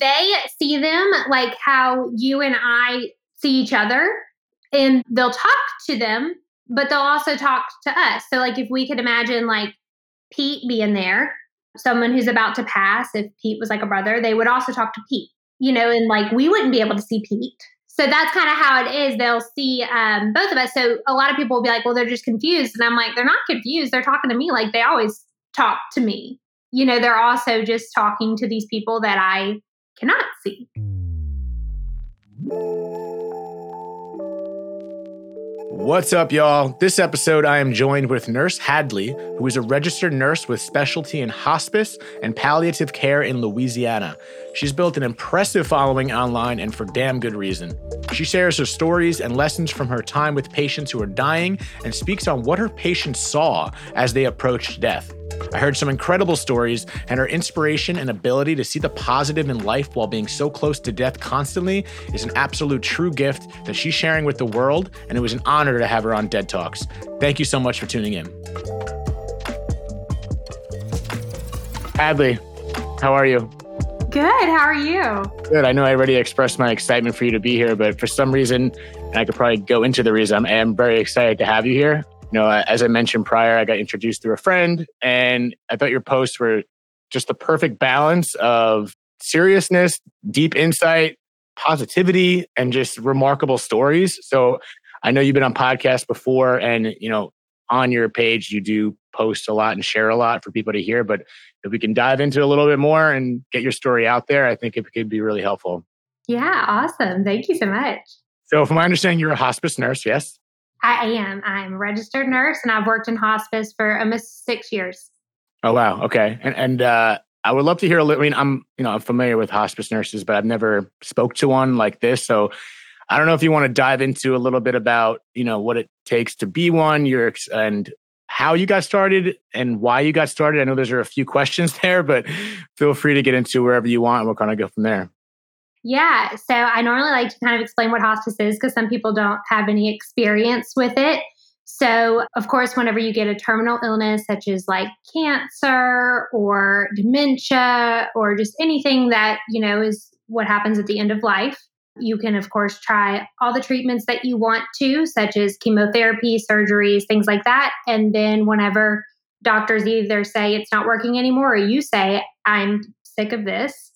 they see them like how you and I see each other, and they'll talk to them, but they'll also talk to us. So, like, if we could imagine like Pete being there, someone who's about to pass, if Pete was like a brother, they would also talk to Pete, you know, and like we wouldn't be able to see Pete. So that's kind of how it is. They'll see um, both of us. So a lot of people will be like, well, they're just confused. And I'm like, they're not confused. They're talking to me like they always talk to me. You know, they're also just talking to these people that I cannot see. What's up, y'all? This episode, I am joined with Nurse Hadley, who is a registered nurse with specialty in hospice and palliative care in Louisiana. She's built an impressive following online and for damn good reason. She shares her stories and lessons from her time with patients who are dying and speaks on what her patients saw as they approached death. I heard some incredible stories, and her inspiration and ability to see the positive in life while being so close to death constantly is an absolute true gift that she's sharing with the world, and it was an honor to have her on Dead Talks. Thank you so much for tuning in. Hadley, how are you? Good. How are you? Good. I know I already expressed my excitement for you to be here, but for some reason, and I could probably go into the reason, I am very excited to have you here you know, as I mentioned prior, I got introduced through a friend, and I thought your posts were just the perfect balance of seriousness, deep insight, positivity, and just remarkable stories. So I know you've been on podcasts before, and you know, on your page you do post a lot and share a lot for people to hear. But if we can dive into a little bit more and get your story out there, I think it could be really helpful. Yeah, awesome. Thank you so much. So, from my understanding, you're a hospice nurse, yes? I am. I'm a registered nurse and I've worked in hospice for almost six years. Oh wow. Okay. And and uh I would love to hear a little I mean, I'm you know, I'm familiar with hospice nurses, but I've never spoke to one like this. So I don't know if you want to dive into a little bit about, you know, what it takes to be one, your and how you got started and why you got started. I know there's are a few questions there, but feel free to get into wherever you want and we'll kind of go from there. Yeah. So I normally like to kind of explain what hospice is because some people don't have any experience with it. So, of course, whenever you get a terminal illness such as like cancer or dementia or just anything that, you know, is what happens at the end of life, you can, of course, try all the treatments that you want to, such as chemotherapy, surgeries, things like that. And then, whenever doctors either say it's not working anymore or you say, I'm sick of this,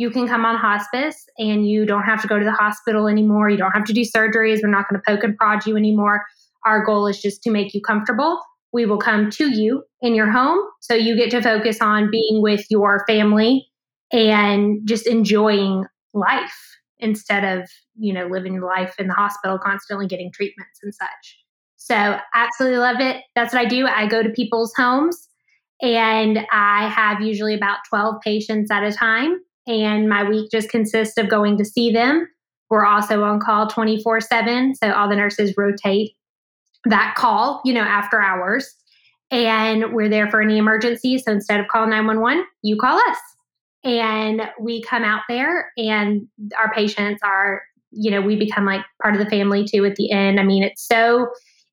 you can come on hospice and you don't have to go to the hospital anymore. You don't have to do surgeries. We're not going to poke and prod you anymore. Our goal is just to make you comfortable. We will come to you in your home so you get to focus on being with your family and just enjoying life instead of, you know, living life in the hospital constantly getting treatments and such. So, absolutely love it. That's what I do. I go to people's homes and I have usually about 12 patients at a time and my week just consists of going to see them. We're also on call 24 7. So all the nurses rotate that call, you know, after hours. And we're there for any emergency. So instead of calling 911, you call us. And we come out there, and our patients are, you know, we become like part of the family too at the end. I mean, it's so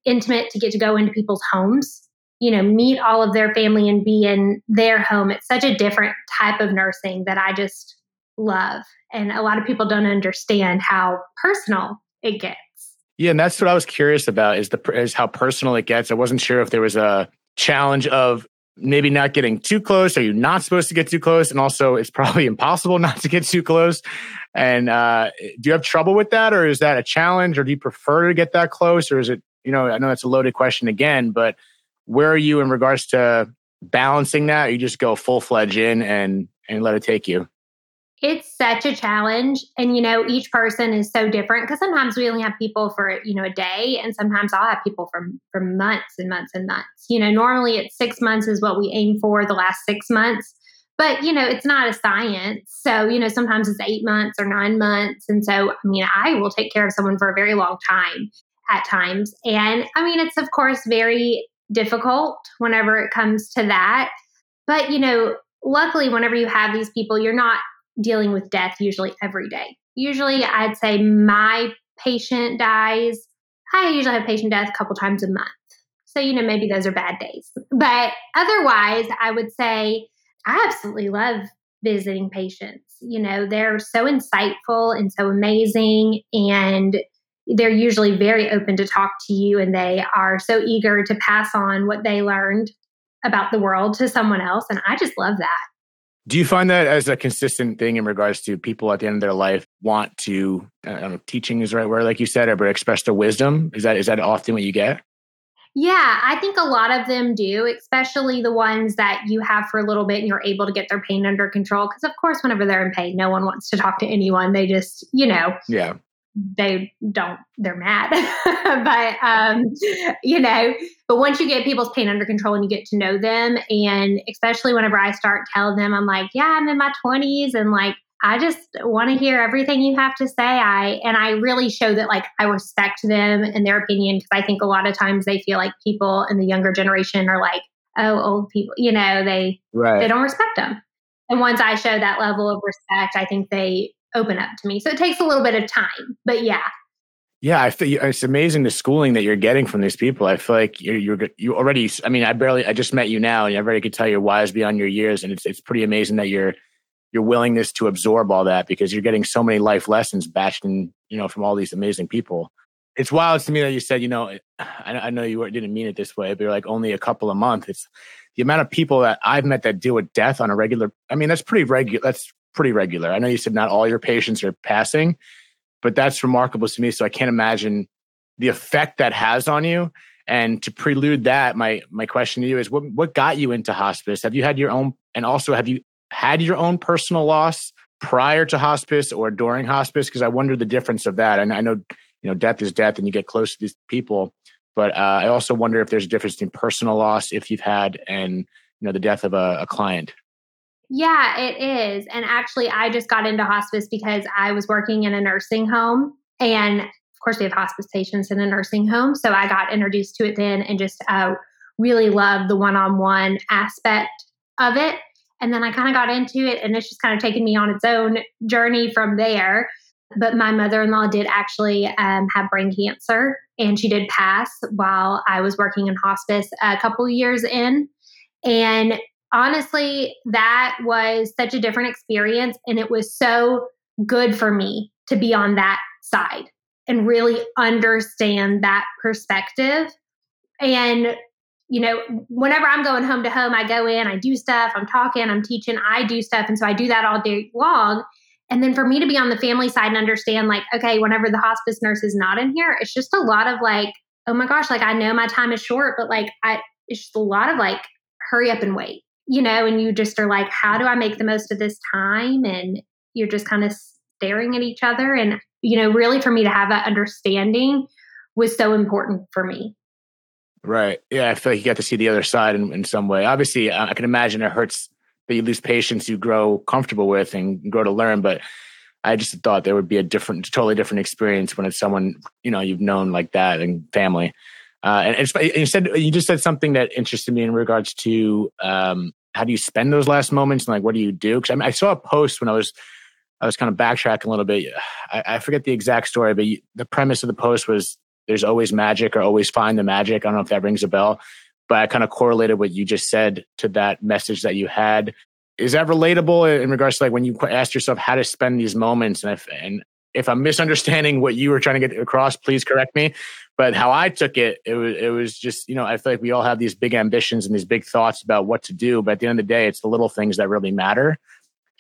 intimate to get to go into people's homes you know, meet all of their family and be in their home. It's such a different type of nursing that I just love. And a lot of people don't understand how personal it gets. Yeah, and that's what I was curious about is the is how personal it gets. I wasn't sure if there was a challenge of maybe not getting too close. Are you not supposed to get too close? And also, it's probably impossible not to get too close. And uh, do you have trouble with that, or is that a challenge, or do you prefer to get that close, or is it? You know, I know that's a loaded question again, but where are you in regards to balancing that? you just go full fledged in and and let it take you? It's such a challenge. And, you know, each person is so different because sometimes we only have people for, you know, a day and sometimes I'll have people for, for months and months and months. You know, normally it's six months is what we aim for the last six months. But, you know, it's not a science. So, you know, sometimes it's eight months or nine months. And so, I mean, I will take care of someone for a very long time at times. And I mean, it's of course very difficult whenever it comes to that. But, you know, luckily, whenever you have these people, you're not dealing with death usually every day. Usually, I'd say my patient dies. I usually have patient death a couple times a month. So, you know, maybe those are bad days. But otherwise, I would say I absolutely love visiting patients. You know, they're so insightful and so amazing and they're usually very open to talk to you and they are so eager to pass on what they learned about the world to someone else and I just love that. Do you find that as a consistent thing in regards to people at the end of their life want to, I don't know, teaching is the right word, like you said, or express their wisdom? Is that is that often what you get? Yeah, I think a lot of them do, especially the ones that you have for a little bit and you're able to get their pain under control. Because, of course, whenever they're in pain, no one wants to talk to anyone. They just, you know, yeah, they don't, they're mad. but, um, you know, but once you get people's pain under control and you get to know them, and especially whenever I start telling them, I'm like, yeah, I'm in my 20s and like, I just want to hear everything you have to say. I and I really show that like I respect them and their opinion because I think a lot of times they feel like people in the younger generation are like, oh, old people, you know, they right. they don't respect them. And once I show that level of respect, I think they open up to me. So it takes a little bit of time, but yeah. Yeah, I feel it's amazing the schooling that you're getting from these people. I feel like you're you're you already. I mean, I barely. I just met you now, and I already could tell you're wise beyond your years, and it's it's pretty amazing that you're your willingness to absorb all that because you're getting so many life lessons batched in, you know, from all these amazing people. It's wild to me that you said, you know, I, I know you didn't mean it this way, but you're like only a couple of months. It's the amount of people that I've met that deal with death on a regular. I mean, that's pretty regular. That's pretty regular. I know you said not all your patients are passing, but that's remarkable to me. So I can't imagine the effect that has on you. And to prelude that, my my question to you is, what what got you into hospice? Have you had your own, and also have you had your own personal loss prior to hospice or during hospice? Because I wonder the difference of that. And I know, you know, death is death and you get close to these people. But uh, I also wonder if there's a difference in personal loss if you've had and, you know, the death of a, a client. Yeah, it is. And actually, I just got into hospice because I was working in a nursing home. And of course, we have hospice patients in a nursing home. So I got introduced to it then and just uh, really loved the one on one aspect of it. And then I kind of got into it, and it's just kind of taken me on its own journey from there. But my mother in law did actually um, have brain cancer, and she did pass while I was working in hospice a couple years in. And honestly, that was such a different experience. And it was so good for me to be on that side and really understand that perspective. And you know, whenever I'm going home to home, I go in, I do stuff, I'm talking, I'm teaching, I do stuff. And so I do that all day long. And then for me to be on the family side and understand, like, okay, whenever the hospice nurse is not in here, it's just a lot of like, oh my gosh, like I know my time is short, but like, I, it's just a lot of like, hurry up and wait, you know, and you just are like, how do I make the most of this time? And you're just kind of staring at each other. And, you know, really for me to have that understanding was so important for me. Right. Yeah, I feel like you got to see the other side in, in some way. Obviously, I can imagine it hurts that you lose patients you grow comfortable with and grow to learn, but I just thought there would be a different, totally different experience when it's someone you know you've known like that and family. Uh, and, and you said you just said something that interested me in regards to um, how do you spend those last moments and like what do you do? Because I, mean, I saw a post when I was I was kind of backtracking a little bit. I, I forget the exact story, but you, the premise of the post was there's always magic or always find the magic. I don't know if that rings a bell, but I kind of correlated what you just said to that message that you had. Is that relatable in regards to like when you asked yourself how to spend these moments? And if, and if I'm misunderstanding what you were trying to get across, please correct me. But how I took it, it was it was just you know I feel like we all have these big ambitions and these big thoughts about what to do, but at the end of the day, it's the little things that really matter.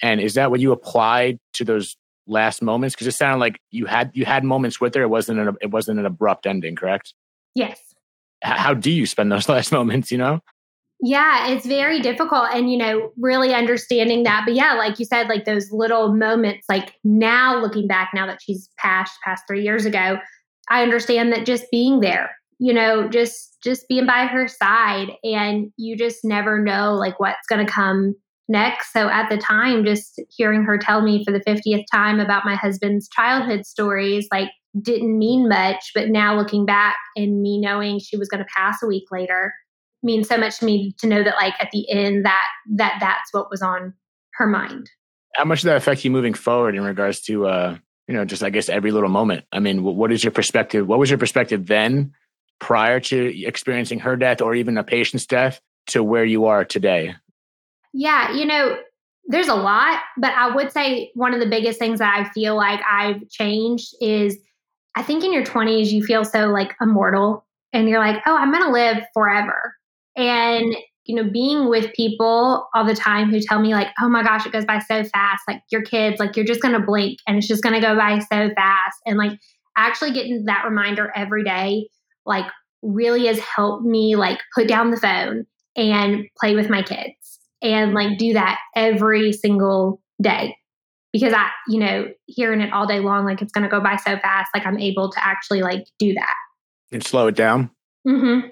And is that what you applied to those last moments? Because it sounded like you had you had moments with her. It wasn't an it wasn't an abrupt ending, correct? Yes. H- how do you spend those last moments? You know. Yeah, it's very difficult, and you know, really understanding that. But yeah, like you said, like those little moments. Like now, looking back, now that she's passed, past three years ago, I understand that just being there, you know, just just being by her side, and you just never know like what's going to come next. So at the time, just hearing her tell me for the 50th time about my husband's childhood stories, like didn't mean much. But now looking back and me knowing she was going to pass a week later means so much to me to know that like at the end that that that's what was on her mind. How much did that affect you moving forward in regards to uh you know just I guess every little moment? I mean, what is your perspective? What was your perspective then prior to experiencing her death or even a patient's death to where you are today? Yeah, you know, There's a lot, but I would say one of the biggest things that I feel like I've changed is I think in your 20s, you feel so like immortal and you're like, oh, I'm going to live forever. And, you know, being with people all the time who tell me, like, oh my gosh, it goes by so fast. Like your kids, like you're just going to blink and it's just going to go by so fast. And like actually getting that reminder every day, like really has helped me like put down the phone and play with my kids and like do that every single day because I, you know, hearing it all day long, like it's going to go by so fast, like I'm able to actually like do that and slow it down. Mm-hmm.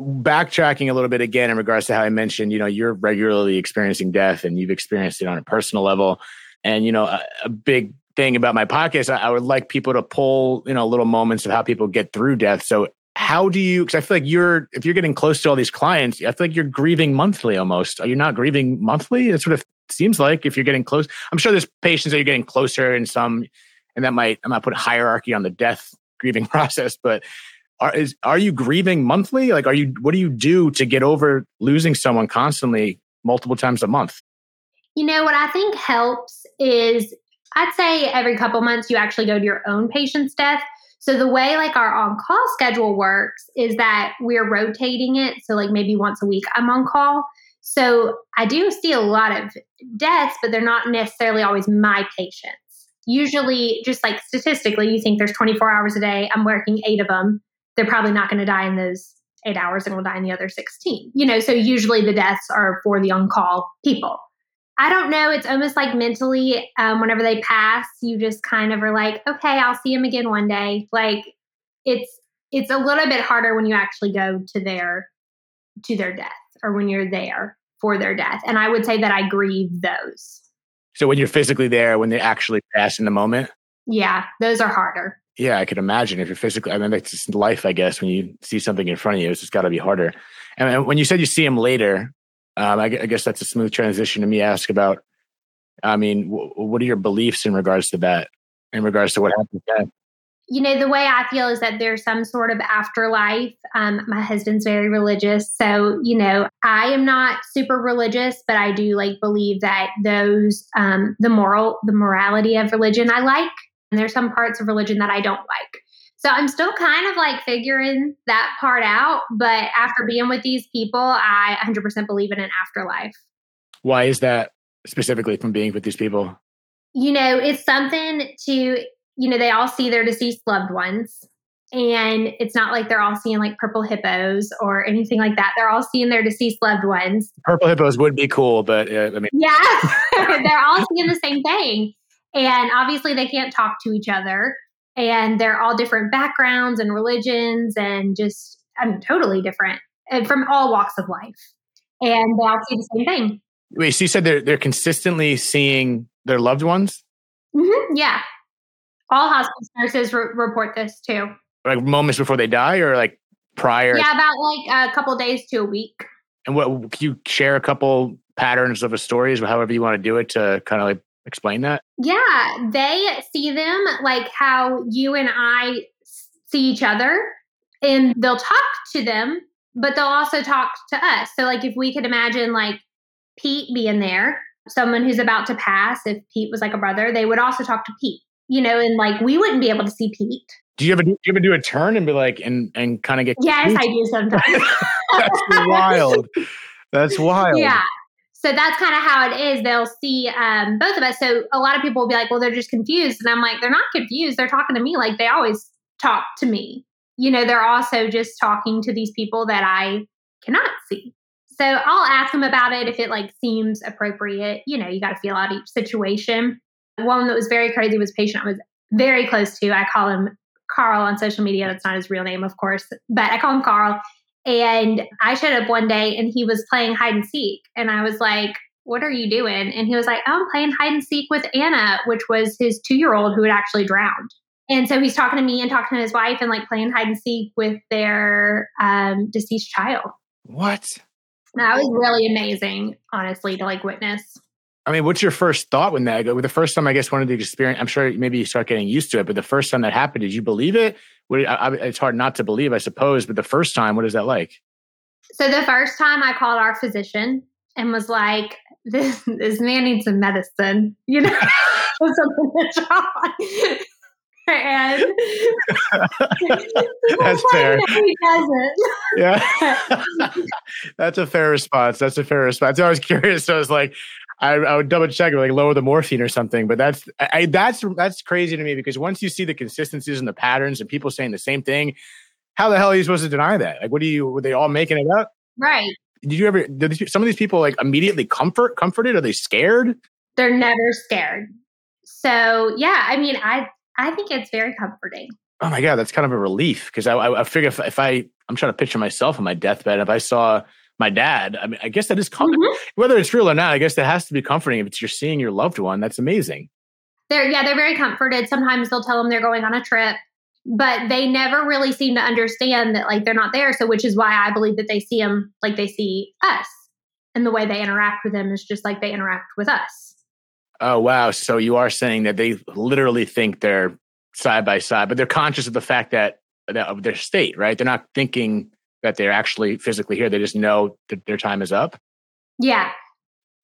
Backtracking a little bit again in regards to how I mentioned, you know, you're regularly experiencing death and you've experienced it on a personal level. And, you know, a, a big thing about my podcast, I, I, would like people to pull, you know, little moments of how people get through death. So how do you because i feel like you're if you're getting close to all these clients i feel like you're grieving monthly almost are you not grieving monthly that's what it seems like if you're getting close i'm sure there's patients that you're getting closer and some and that might i'm not put hierarchy on the death grieving process but are is are you grieving monthly like are you what do you do to get over losing someone constantly multiple times a month you know what i think helps is i'd say every couple months you actually go to your own patient's death so the way like our on call schedule works is that we're rotating it. So like maybe once a week I'm on call. So I do see a lot of deaths, but they're not necessarily always my patients. Usually, just like statistically, you think there's 24 hours a day. I'm working eight of them. They're probably not going to die in those eight hours and will die in the other 16. You know, so usually the deaths are for the on call people. I don't know. It's almost like mentally, um, whenever they pass, you just kind of are like, okay, I'll see them again one day. Like it's it's a little bit harder when you actually go to their to their death or when you're there for their death. And I would say that I grieve those. So when you're physically there, when they actually pass in the moment. Yeah, those are harder. Yeah, I could imagine if you're physically. I mean, it's just life, I guess. When you see something in front of you, it's just got to be harder. And when you said you see him later, um, I, I, guess that's a smooth transition to me ask about. I mean, w- what are your beliefs in regards to that? In regards to what happens then? You know, the way I feel is that there's some sort of afterlife. Um, my husband's very religious, so you know, I am not super religious, but I do like believe that those um, the moral, the morality of religion I like, and there's some parts of religion that I don't like. So I'm still kind of like figuring that part out. But after being with these people, I 100% believe in an afterlife. Why is that specifically from being with these people? You know, it's something to, you know, they all see their deceased loved ones. And it's not like they're all seeing like purple hippos or anything like that. They're all seeing their deceased loved ones. Purple hippos would be cool, but uh, I mean, yeah, they're all seeing the same thing. And obviously, they can't talk to each other and they're all different backgrounds and religions and just I mean, totally different from all walks of life. And they all see the same thing. Wait, so you said they're they're consistently seeing their loved ones? Mm-hmm, yeah, all hospice nurses re- report this too. Like moments before they die, or like prior? Yeah, about like a couple days to a week. And what can you share a couple patterns of a stories, or however you want to do it, to kind of like explain that? Yeah, they see them like how you and I see each other, and they'll talk to them, but they'll also talk to us. So, like, if we could imagine like Pete being there, someone who's about to pass, if Pete was like a brother, they would also talk to Pete, you know, and like we wouldn't be able to see Pete. Do you ever do you ever do a turn and be like and and kind of get? Yes, I do sometimes. That's wild. That's wild. Yeah so that's kind of how it is. They'll see um, both of us. So a lot of people will be like, well, they're just confused. And I'm like, they're not confused. They're talking to me like they always talk to me. You know, they're also just talking to these people that I cannot see. So I'll ask them about it if it like seems appropriate. You know, you got to feel out each situation. One that was very crazy was patient I was very close to. I call him Carl on social media. That's not his real name, of course, but I call him Carl. And I showed up one day and he was playing hide and seek. And I was like, What are you doing? And he was like, Oh, I'm playing hide and seek with Anna, which was his two year old who had actually drowned. And so he's talking to me and talking to his wife and like playing hide and seek with their um, deceased child. What? That was really amazing, honestly, to like witness. I mean, what's your first thought when that? The first time, I guess, one of the experience. I'm sure maybe you start getting used to it, but the first time that happened, did you believe it? What, I, I, it's hard not to believe, I suppose. But the first time, what is that like? So the first time, I called our physician and was like, this this man needs some medicine, you know, something that's wrong. and that's fair. He doesn't. Yeah, that's a fair response. That's a fair response. I was curious. So I was like, I, I would double check, like lower the morphine or something. But that's I, that's that's crazy to me because once you see the consistencies and the patterns and people saying the same thing, how the hell are you supposed to deny that? Like, what do you? Were they all making it up? Right. Did you ever? Did some of these people like immediately comfort comforted? Are they scared? They're never scared. So yeah, I mean, I I think it's very comforting. Oh my god, that's kind of a relief because I, I, I figure if, if I I'm trying to picture myself on my deathbed, if I saw my dad, I mean, I guess that is comforting. Mm-hmm. Whether it's real or not, I guess that has to be comforting if it's you're seeing your loved one. That's amazing. They're yeah, they're very comforted. Sometimes they'll tell them they're going on a trip, but they never really seem to understand that like they're not there. So, which is why I believe that they see them like they see us, and the way they interact with them is just like they interact with us. Oh wow! So you are saying that they literally think they're side by side, but they're conscious of the fact that, that of their state, right? They're not thinking that they're actually physically here. They just know that their time is up. Yeah.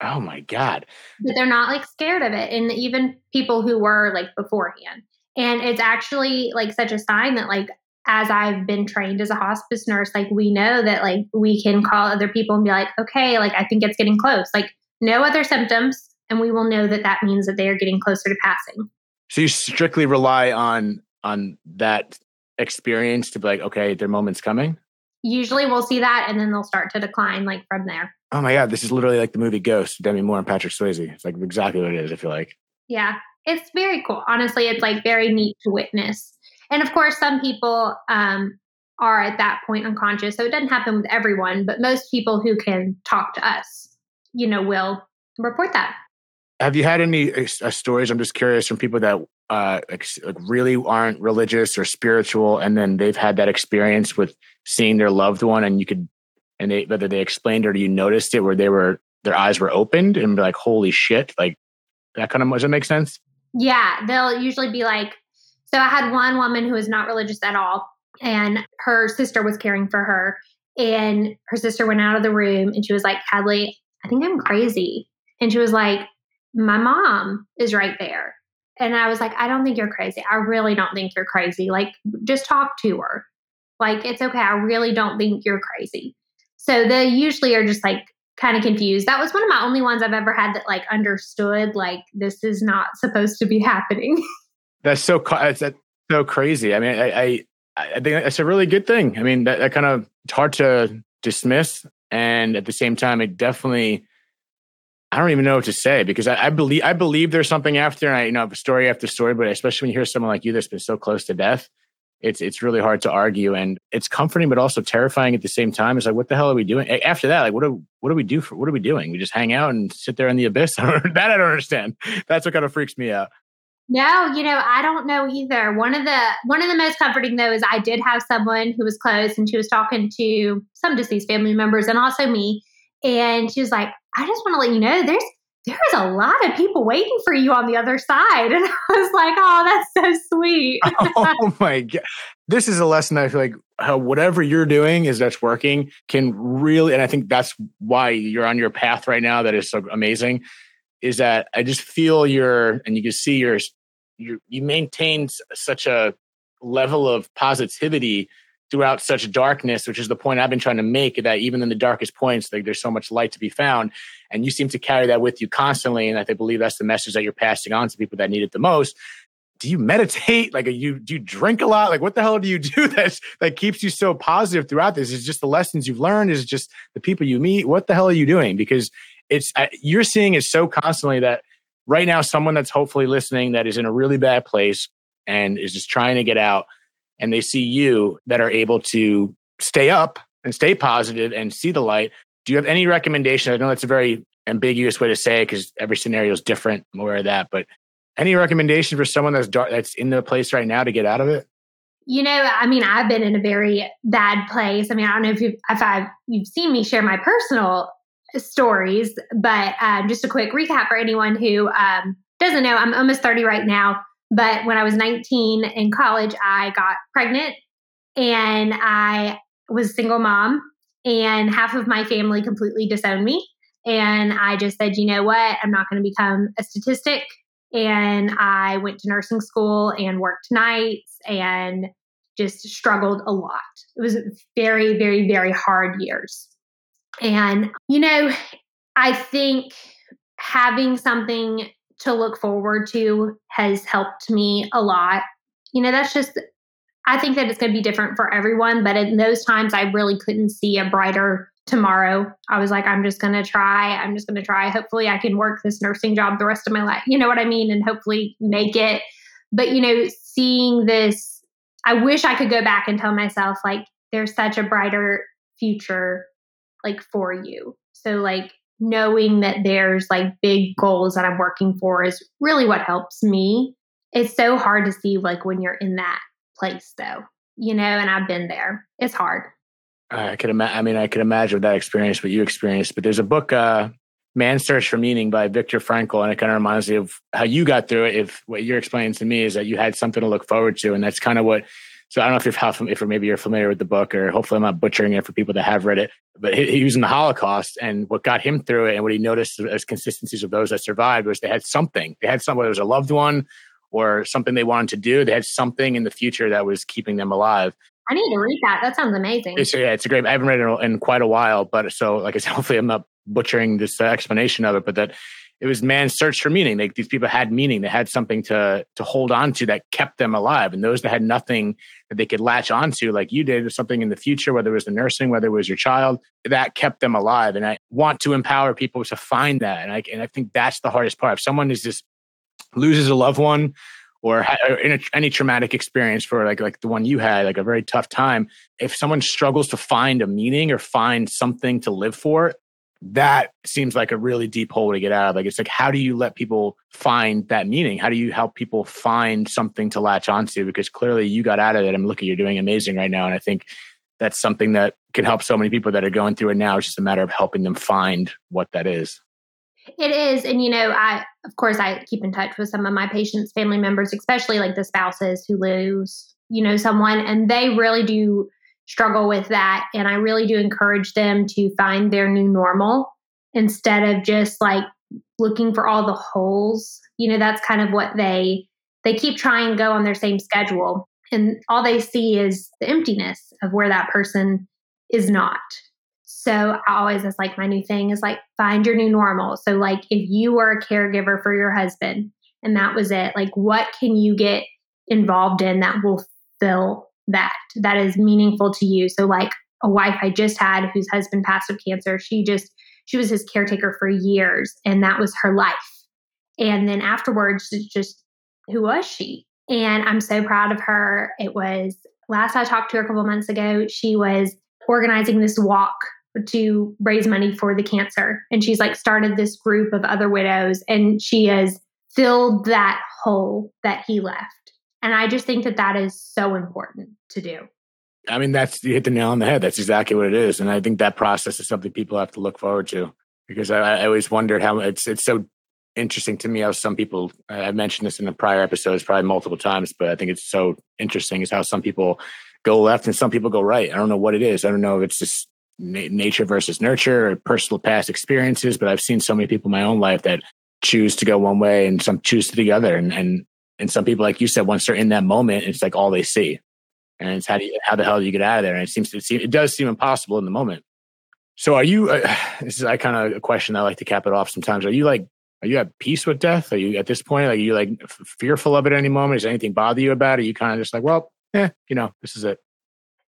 Oh my god! But they're not like scared of it, and even people who were like beforehand, and it's actually like such a sign that like as I've been trained as a hospice nurse, like we know that like we can call other people and be like, okay, like I think it's getting close. Like no other symptoms and we will know that that means that they are getting closer to passing. So you strictly rely on on that experience to be like, okay, their moment's coming. Usually, we'll see that, and then they'll start to decline, like from there. Oh my god, this is literally like the movie Ghost, Demi Moore and Patrick Swayze. It's like exactly what it is. I feel like. Yeah, it's very cool. Honestly, it's like very neat to witness. And of course, some people um, are at that point unconscious, so it doesn't happen with everyone. But most people who can talk to us, you know, will report that. Have you had any uh, stories? I'm just curious from people that uh, like, really aren't religious or spiritual, and then they've had that experience with seeing their loved one, and you could, and they whether they explained or you noticed it, where they were their eyes were opened and be like, "Holy shit!" Like that kind of does that make sense? Yeah, they'll usually be like. So I had one woman who was not religious at all, and her sister was caring for her, and her sister went out of the room, and she was like, "Hadley, I think I'm crazy," and she was like my mom is right there. And I was like, I don't think you're crazy. I really don't think you're crazy. Like, just talk to her. Like, it's okay. I really don't think you're crazy. So they usually are just like kind of confused. That was one of my only ones I've ever had that like understood, like, this is not supposed to be happening. that's so, that's, so crazy. I mean, I, I, I think that's a really good thing. I mean, that, that kind of, it's hard to dismiss. And at the same time, it definitely, I don't even know what to say because I, I, believe I believe there's something after, and I you know story after story. But especially when you hear someone like you that's been so close to death, it's it's really hard to argue, and it's comforting but also terrifying at the same time. It's like, what the hell are we doing after that? Like, what do what do we do for what are we doing? We just hang out and sit there in the abyss. that I don't understand. That's what kind of freaks me out. No, you know, I don't know either. One of the one of the most comforting though is I did have someone who was close and she was talking to some deceased family members and also me. And she was like, I just want to let you know there's there's a lot of people waiting for you on the other side. And I was like, oh, that's so sweet. oh my God. This is a lesson I feel like how whatever you're doing is that's working can really, and I think that's why you're on your path right now that is so amazing, is that I just feel your, and you can see your, you you maintain such a level of positivity throughout such darkness, which is the point I've been trying to make that even in the darkest points, like there's so much light to be found. And you seem to carry that with you constantly. And I believe that's the message that you're passing on to people that need it the most. Do you meditate? Like, you do you drink a lot? Like, what the hell do you do that that keeps you so positive throughout this? Is just the lessons you've learned? Is just the people you meet? What the hell are you doing? Because it's you're seeing it so constantly that right now, someone that's hopefully listening that is in a really bad place and is just trying to get out and they see you that are able to stay up and stay positive and see the light, do you have any recommendation? I know that's a very ambiguous way to say it because every scenario is different. I'm aware of that, but any recommendation for someone that's dark, that's in the place right now to get out of it? You know, I mean, I've been in a very bad place. I mean, I don't know if you've, if I've, you've seen me share my personal stories, but um, just a quick recap for anyone who um, doesn't know, I'm almost 30 right now. But when I was 19 in college, I got pregnant and I was single mom, and half of my family completely disowned me. And I just said, you know what? I'm not going to become a statistic. And I went to nursing school and worked nights and just struggled a lot. It was very, very, very hard years. And, you know, I think having something to look forward to has helped me a lot. You know, that's just, I think that it's going to be different for everyone. But in those times, I really couldn't see a brighter tomorrow. I was like, I'm just going to try. I'm just going to try. Hopefully, I can work this nursing job the rest of my life. You know what I mean? And hopefully make it. But, you know, seeing this, I wish I could go back and tell myself, like, there's such a brighter future, like, for you. So, like, knowing that there's like big goals that I'm working for is really what helps me. It's so hard to see, like, when you're in that place, though, you know, and I've been there. It's hard. I could imagine. I mean, I could imagine that experience, what you experienced. But there's a book, uh, "Man's Search for Meaning" by Viktor Frankl, and it kind of reminds me of how you got through it. If what you're explaining to me is that you had something to look forward to, and that's kind of what. So I don't know if you're how, if maybe you're familiar with the book, or hopefully I'm not butchering it for people that have read it. But he, he was in the Holocaust, and what got him through it, and what he noticed as consistencies of those that survived was they had something. They had. Whether it was a loved one or something they wanted to do. They had something in the future that was keeping them alive. I need to read that. That sounds amazing. It's, yeah, it's a great. I haven't read it in quite a while, but so like I said, hopefully I'm not butchering this uh, explanation of it, but that it was man's search for meaning. Like these people had meaning. They had something to to hold on to that kept them alive. And those that had nothing that they could latch onto, like you did, or something in the future, whether it was the nursing, whether it was your child, that kept them alive. And I want to empower people to find that. And I and I think that's the hardest part. If someone is just loses a loved one or, in a, any traumatic experience for like like the one you had, like a very tough time, if someone struggles to find a meaning or find something to live for, that seems like a really deep hole to get out of. Like it's like how do you let people find that meaning? How do you help people find something to latch onto? Because clearly you got out of it. I'm looking, you're doing amazing right now, and I think that's something that can help so many people that are going through it now. It's just a matter of helping them find what that is. It is. And, you know, I, of course, I keep in touch with some of my patients' family members, especially like the spouses who lose, you know, someone, and they really do struggle with that. And I really do encourage them to find their new normal instead of just like looking for all the holes. You know, that's kind of what they, they keep trying to go on their same schedule. And all they see is the emptiness of where that person is not. So I always, it's like my new thing is like find your new normal. So, like, if you were a caregiver for your husband and that was it, like, what can you get involved in that will fill that, that is meaningful to you? So, like, a wife I just had whose husband passed of cancer, she just, she was his caretaker for years and that was her life. And then afterwards, just who was she? And I'm so proud of her. It was last I talked to her a couple months ago, she was organizing this walk to raise money for the cancer. And she's like started this group of other widows and she has filled that hole that he left. And I just think that that is so important to do. I mean, that's you hit the nail on the head. That's exactly what it is. And I think that process is something people have to look forward to because I, I always wondered how it's, it's so interesting to me how some people, I mentioned this in the prior episodes probably multiple times, but I think it's so interesting is how some people go left and some people go right. I don't know what it is. I don't know if it's just na- nature versus nurture or personal past experiences, but I've seen so many people in my own life that choose to go one way and some choose to the other. And, and, and some people, like you said, once they're in that moment, it's like all they see. And it's how do you, how the hell do you get out of there? And it seems to seem, it does seem impossible in the moment. So are you, uh, this is I kind of a question I like to cap it off sometimes. Are you like, are you at peace with death? Are you at this point, are you like f- fearful of it any moment? Does anything bother you about it? Are you kind of just like, well, eh, you know, this is it.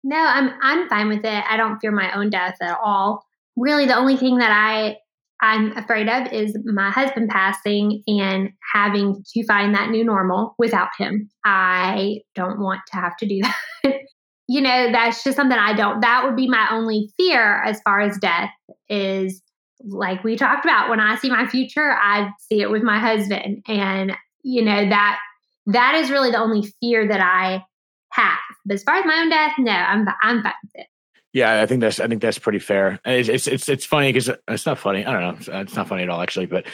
No, I'm I'm fine with it. I don't fear my own death at all. Really, the only thing that I I'm afraid of is my husband passing and having to find that new normal without him. I don't want to have to do that. you know, that's just something I don't. That would be my only fear as far as death is like we talked about when I see my future, I see it with my husband and you know that that is really the only fear that I have. But as far as my own death, no, I'm I'm fine with it. Yeah, I think that's I think that's pretty fair. It's it's it's, it's funny because it's not funny. I don't know. It's not funny at all, actually. But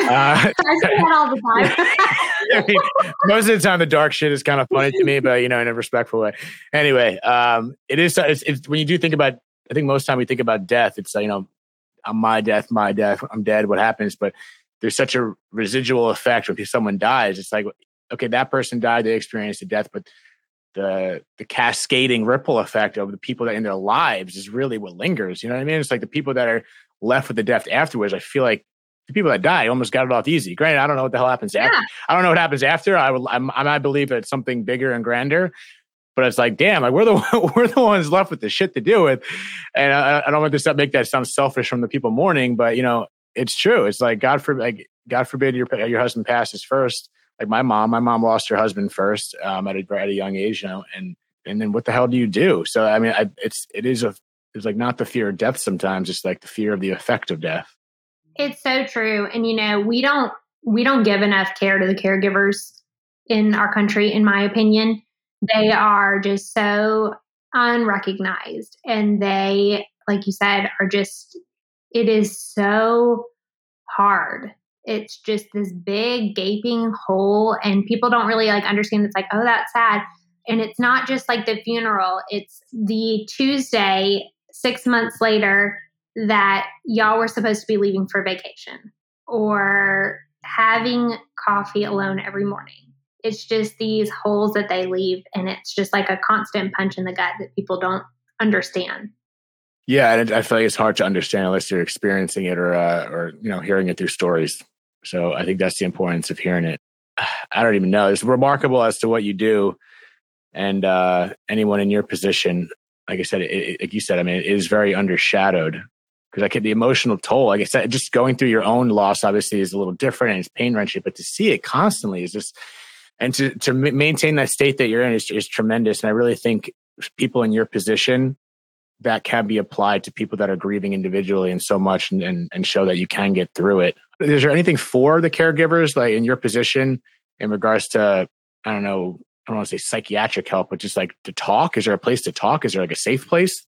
uh, I say that all the time. I mean, most of the time, the dark shit is kind of funny to me, but you know, in a respectful way. Anyway, um, it is. It's, it's when you do think about. I think most time we think about death, it's uh, you know, I'm my death, my death, I'm dead, what happens? But there's such a residual effect when someone dies. It's like, okay, that person died, they experienced a death, but the the cascading ripple effect of the people that in their lives is really what lingers. You know what I mean? It's like the people that are left with the death afterwards. I feel like the people that die almost got it off easy. Granted, I don't know what the hell happens yeah. after. I don't know what happens after. I would, I'm, I believe it's something bigger and grander. But it's like, damn, like we're the we're the ones left with the shit to deal with, and I, I don't want to make that sound selfish from the people mourning, but you know, it's true. It's like God forbid, like God forbid your your husband passes first. Like my mom, my mom lost her husband first um, at a at a young age, you know, and and then what the hell do you do? So I mean, I, it's it is a it's like not the fear of death sometimes, it's like the fear of the effect of death. It's so true. And you know, we don't we don't give enough care to the caregivers in our country, in my opinion. They are just so unrecognized and they, like you said, are just it is so hard. It's just this big gaping hole and people don't really like understand it's like, oh, that's sad. And it's not just like the funeral, it's the Tuesday, six months later, that y'all were supposed to be leaving for vacation or having coffee alone every morning. It's just these holes that they leave, and it's just like a constant punch in the gut that people don't understand. Yeah, and I feel like it's hard to understand unless you're experiencing it or uh, or you know hearing it through stories. So I think that's the importance of hearing it. I don't even know. It's remarkable as to what you do, and uh, anyone in your position, like I said, it, it, like you said, I mean, it is very undershadowed because I get the emotional toll. Like I said, just going through your own loss obviously is a little different and it's pain wrenching, but to see it constantly is just, and to, to maintain that state that you're in is, is tremendous. And I really think people in your position that can be applied to people that are grieving individually and so much and, and, and show that you can get through it. Is there anything for the caregivers, like in your position in regards to, I don't know, I don't want to say psychiatric help, but just like to talk? Is there a place to talk? Is there like a safe place?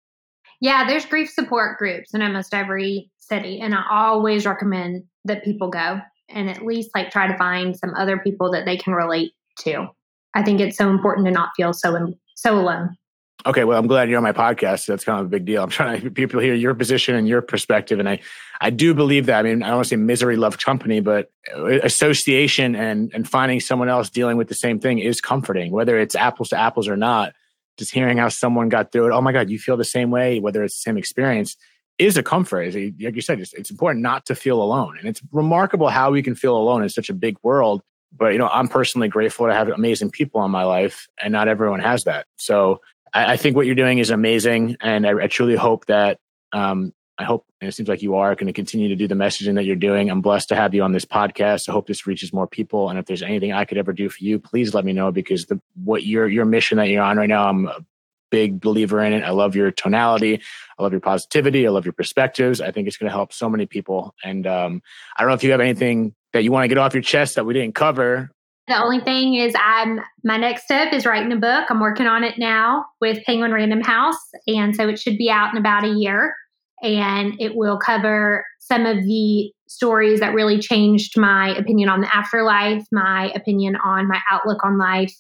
Yeah, there's grief support groups in almost every city. And I always recommend that people go and at least like try to find some other people that they can relate to. I think it's so important to not feel so so alone. Okay, well, I'm glad you're on my podcast. That's kind of a big deal. I'm trying to people hear your position and your perspective, and I, I do believe that. I mean, I don't want to say misery loves company, but uh, association and and finding someone else dealing with the same thing is comforting, whether it's apples to apples or not just hearing how someone got through it. Oh my God, you feel the same way, whether it's the same experience, is a comfort. Like you said, it's, it's important not to feel alone. And it's remarkable how we can feel alone in such a big world. But, you know, I'm personally grateful to have amazing people in my life, and not everyone has that. So I, I think what you're doing is amazing. And I, I truly hope that um, I hope, and it seems like you are going to continue to do the messaging that you're doing. I'm blessed to have you on this podcast. I hope this reaches more people. And if there's anything I could ever do for you, please let me know because the what your your mission that you're on right now, I'm a big believer in it. I love your tonality. I love your positivity. I love your perspectives. I think it's going to help so many people. And um, I don't know if you have anything that you want to get off your chest that we didn't cover. The only thing is, I'm my next step is writing a book. I'm working on it now with Penguin Random House, and so it should be out in about a year and it will cover some of the stories that really changed my opinion on the afterlife, my opinion on my outlook on life,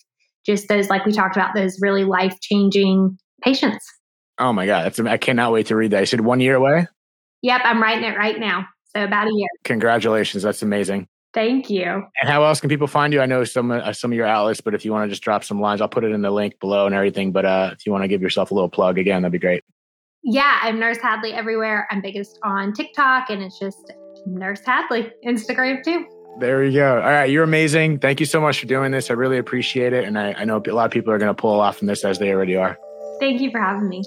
just those, like we talked about, those really life changing patients. Oh my God. That's, I cannot wait to read that. You said one year away? Yep, I'm writing it right now. So about a year. Congratulations. That's amazing. Thank you. And how else can people find you? I know some uh, some of your outlets, but if you want to just drop some lines, I'll put it in the link below and everything. But uh, if you want to give yourself a little plug again, that'd be great yeah, I'm Nurse Hadley everywhere. I'm biggest on TikTok and it's just Nurse Hadley, Instagram too. There you go. All right. You're amazing. Thank you so much for doing this. I really appreciate it. And I, I know a lot of people are going to pull off from this as they already are. Thank you for having me.